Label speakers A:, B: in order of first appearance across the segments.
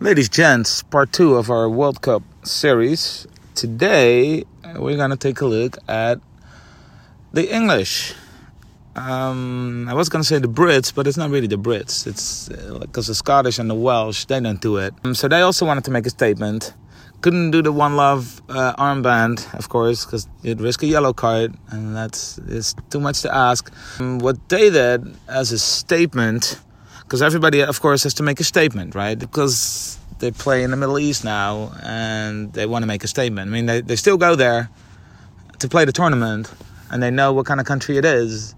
A: Ladies, and gents, part two of our World Cup series. Today, we're to take a look at the English. Um, I was to say the Brits, but it's not really the Brits. It's because uh, the Scottish and the Welsh, they don't do it. Um, so they also wanted to make a statement. Couldn't do the One Love uh, armband, of course, because you'd risk a yellow card, and that's is too much to ask. Um, what they did as a statement because everybody, of course, has to make a statement, right? Because they play in the Middle East now and they want to make a statement. I mean, they, they still go there to play the tournament and they know what kind of country it is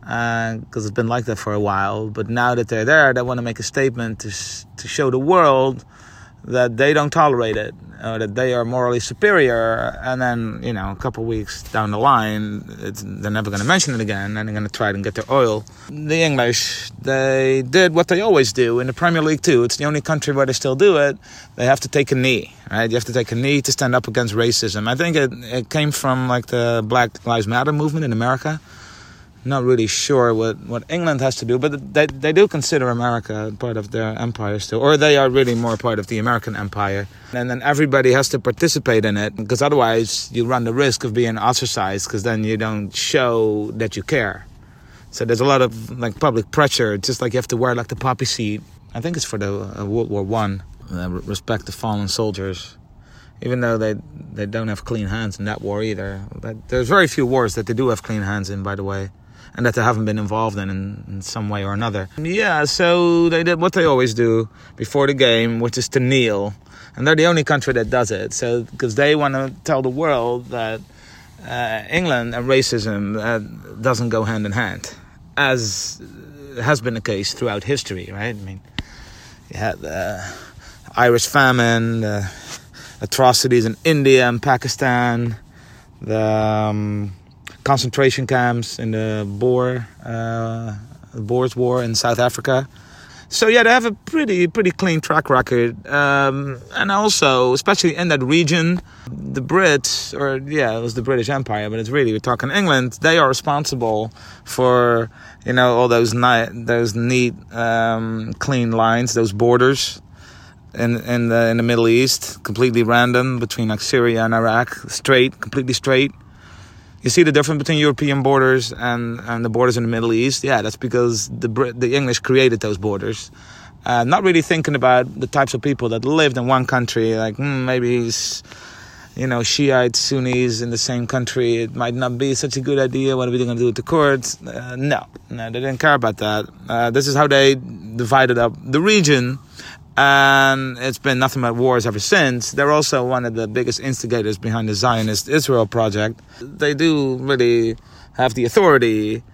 A: because uh, it's been like that for a while. But now that they're there, they want to make a statement to, to show the world that they don't tolerate it that they are morally superior and then you know a couple weeks down the line they're never going to mention it again and they're going to try and get their oil. The english they did what they always do in the premier league too. It's the only country where they still do it. They have to take a knee right? You have to take a knee to stand up against racism. I think it, it came from like the black lives matter movement in america not really sure what, what England has to do, but they, they do consider America part of their empire still, or they are really more part of the American empire. And then everybody has to participate in it, because otherwise you run the risk of being ostracized, because then you don't show that you care. So there's a lot of like public pressure, it's just like you have to wear like the poppy seat. I think it's for the uh, World War One. Uh, respect the fallen soldiers even though they they don't have clean hands in that war either. But there's very few wars that they do have clean hands in, by the way and that they haven't been involved in, in, some way or another. Yeah, so they did what they always do before the game, which is to kneel, and they're the only country that does it. So because they want to tell the world that uh, England and racism uh, doesn't go hand in hand, as has been the case throughout history, right? I mean, you had the Irish famine, the atrocities in India and Pakistan, the um, concentration camps in the Boer uh, Boers War in South Africa. So yeah, they have a pretty pretty clean track record, um, and also especially in that region, the Brits or yeah, it was the British Empire, but it's really we're talking England. They are responsible for you know all those ni- those neat um, clean lines, those borders in in the in the Middle East, completely random between like Syria and Iraq, straight, completely straight. You see the difference between European borders and, and the borders in the Middle East? Yeah, that's because the the English created those borders. Uh, not really thinking about the types of people that lived in one country, like hmm, maybe you know Shiites, Sunnis in the same country. It might not be such a good idea. What are we going to do with the Kurds? Uh, no, no, they didn't care about that. Uh, this is how they divided up the region and it's been nothing but wars ever since. They're also one of the biggest instigators behind the Zionist Israel project. They do really have the authority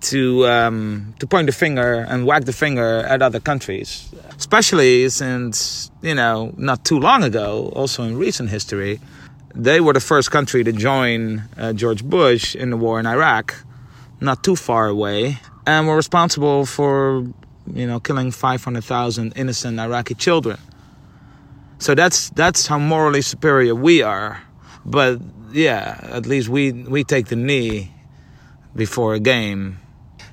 A: to um, to point the finger and wag the finger at other countries, especially since you know not too long ago, also in recent history, they were the first country to join uh, George Bush in the war in Iraq, not too far away, and were responsible for you know, killing 500,000 innocent Iraqi children. So that's that's how morally superior we are. But yeah, at least we we take the knee before a game.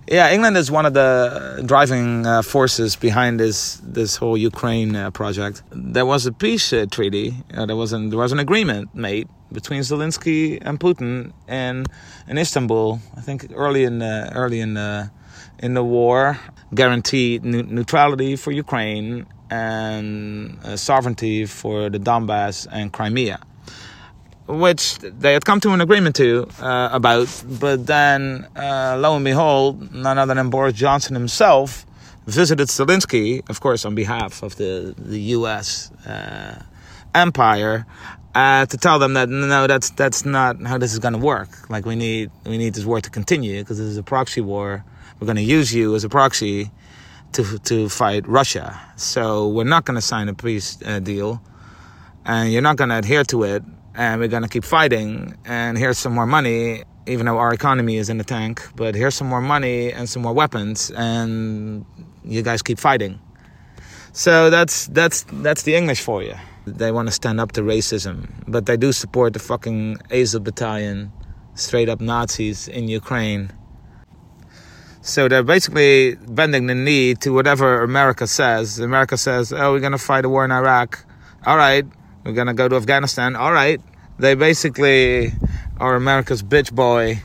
A: Yeah, England is one of the driving uh, forces behind this this whole Ukraine uh, project. There was a peace uh, treaty. Uh, there was an there was an agreement made between Zelensky and Putin in in Istanbul. I think early in the, early in the in the war, guaranteed neutrality for Ukraine and uh, sovereignty for the Donbass and Crimea, which they had come to an agreement to uh, about. But then, uh, lo and behold, none other than Boris Johnson himself visited Zelensky, of course, on behalf of the the U.S. Uh, empire, uh, to tell them that no, that's that's not how this is going to work. Like we need we need this war to continue because this is a proxy war we're going to use you as a proxy to to fight Russia. So we're not going to sign a peace uh, deal, and you're not going to adhere to it, and we're going to keep fighting. And here's some more money, even though our economy is in the tank. But here's some more money and some more weapons, and you guys keep fighting. So that's that's that's the English for you. They want to stand up to racism, but they do support the fucking Azov battalion, straight up Nazis in Ukraine So they're basically bending the knee to whatever America says. America says, "Oh, we're going to fight a war in Iraq." All right, we're going to go to Afghanistan. All right. They basically are America's bitch boy,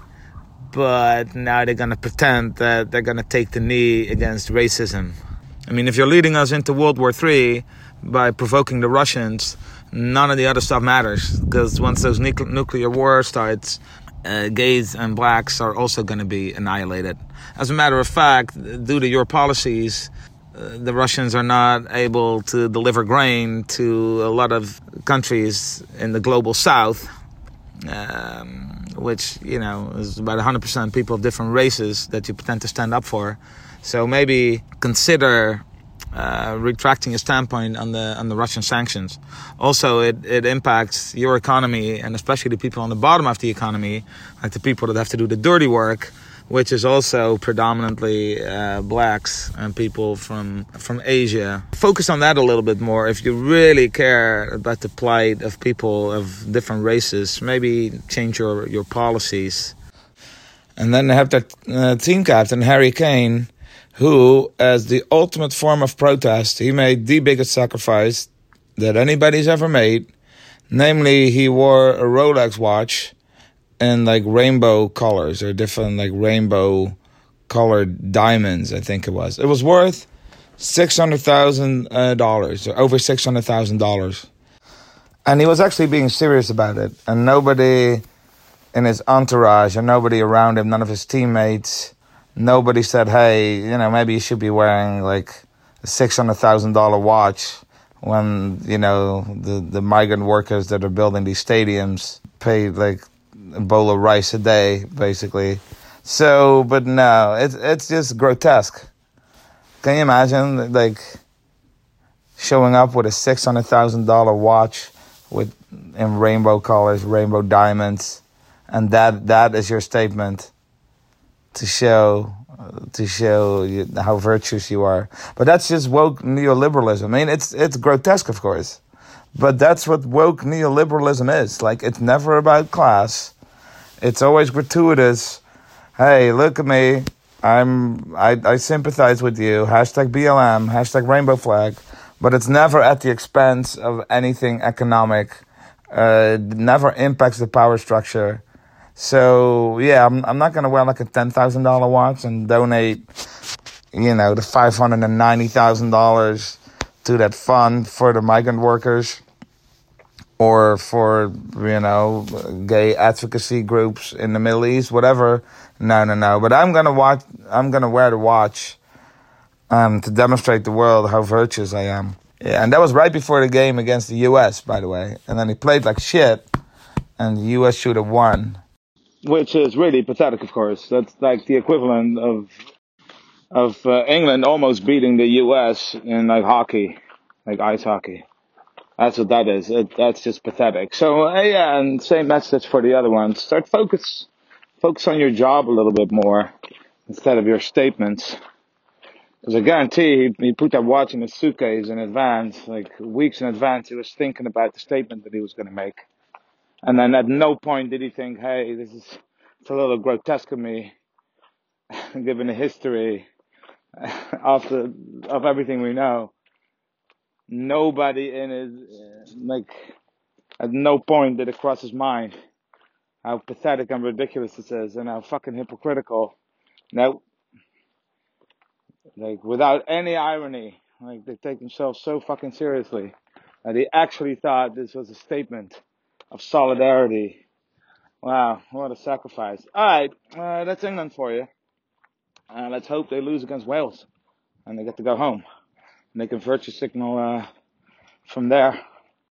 A: but now they're going to pretend that they're going to take the knee against racism. I mean, if you're leading us into World War III by provoking the Russians, none of the other stuff matters because once those nuclear war starts, uh, gays and blacks are also going to be annihilated. As a matter of fact, due to your policies, uh, the Russians are not able to deliver grain to a lot of countries in the global south, um, which, you know, is about 100% people of different races that you pretend to stand up for. So maybe consider uh, retracting your standpoint on the on the Russian sanctions. Also, it, it impacts your economy and especially the people on the bottom of the economy, like the people that have to do the dirty work, which is also predominantly uh, blacks and people from from Asia. Focus on that a little bit more if you really care about the plight of people of different races. Maybe change your your policies. And then they have that uh, team captain Harry Kane who, as the ultimate form of protest, he made the biggest sacrifice that anybody's ever made. Namely, he wore a Rolex watch in like rainbow colors or different like rainbow colored diamonds, I think it was. It was worth $600,000 uh, or over $600,000. And he was actually being serious about it. And nobody in his entourage and nobody around him, none of his teammates, nobody said, hey, you know, maybe you should be wearing like a $600,000 watch when, you know, the, the migrant workers that are building these stadiums pay like a bowl of rice a day, basically. So, but no, it's, it's just grotesque. Can you imagine, like, showing up with a $600,000 watch with in rainbow colors, rainbow diamonds, and that that is your statement to show to show you how virtuous you are. But that's just woke neoliberalism. I mean, it's it's grotesque, of course, but that's what woke neoliberalism is. Like, it's never about class. It's always gratuitous. Hey, look at me. I'm I, I sympathize with you. Hashtag BLM. Hashtag Rainbow Flag. But it's never at the expense of anything economic. Uh, never impacts the power structure so yeah, I'm I'm not gonna wear like a ten thousand dollar watch and donate, you know, the five hundred and ninety thousand dollars to that fund for the migrant workers or for you know gay advocacy groups in the Middle East, whatever. No, no, no. But I'm gonna watch. I'm gonna wear the watch um, to demonstrate the world how virtuous I am. Yeah, and that was right before the game against the U.S. By the way, and then he played like shit, and the U.S. should have won which is really pathetic, of course. That's like the equivalent of of uh, England almost beating the U.S. in like hockey, like ice hockey. That's what that is. It, that's just pathetic. So uh, yeah, and same message for the other ones. Start focus focus on your job a little bit more instead of your statements. Because I guarantee he, he put that watch in his suitcase in advance, like weeks in advance. He was thinking about the statement that he was going to make. And then at no point did he think, hey, this is it's a little grotesque of me, given the history of the of everything we know. Nobody in his like at no point did it cross his mind how pathetic and ridiculous this is and how fucking hypocritical. Now, like without any irony, like they take themselves so fucking seriously that he actually thought this was a statement of solidarity. Wow, what a sacrifice. All right, uh, that's England for you. Uh, let's hope they lose against Wales and they get to go home. And they can virtue signal uh, from there.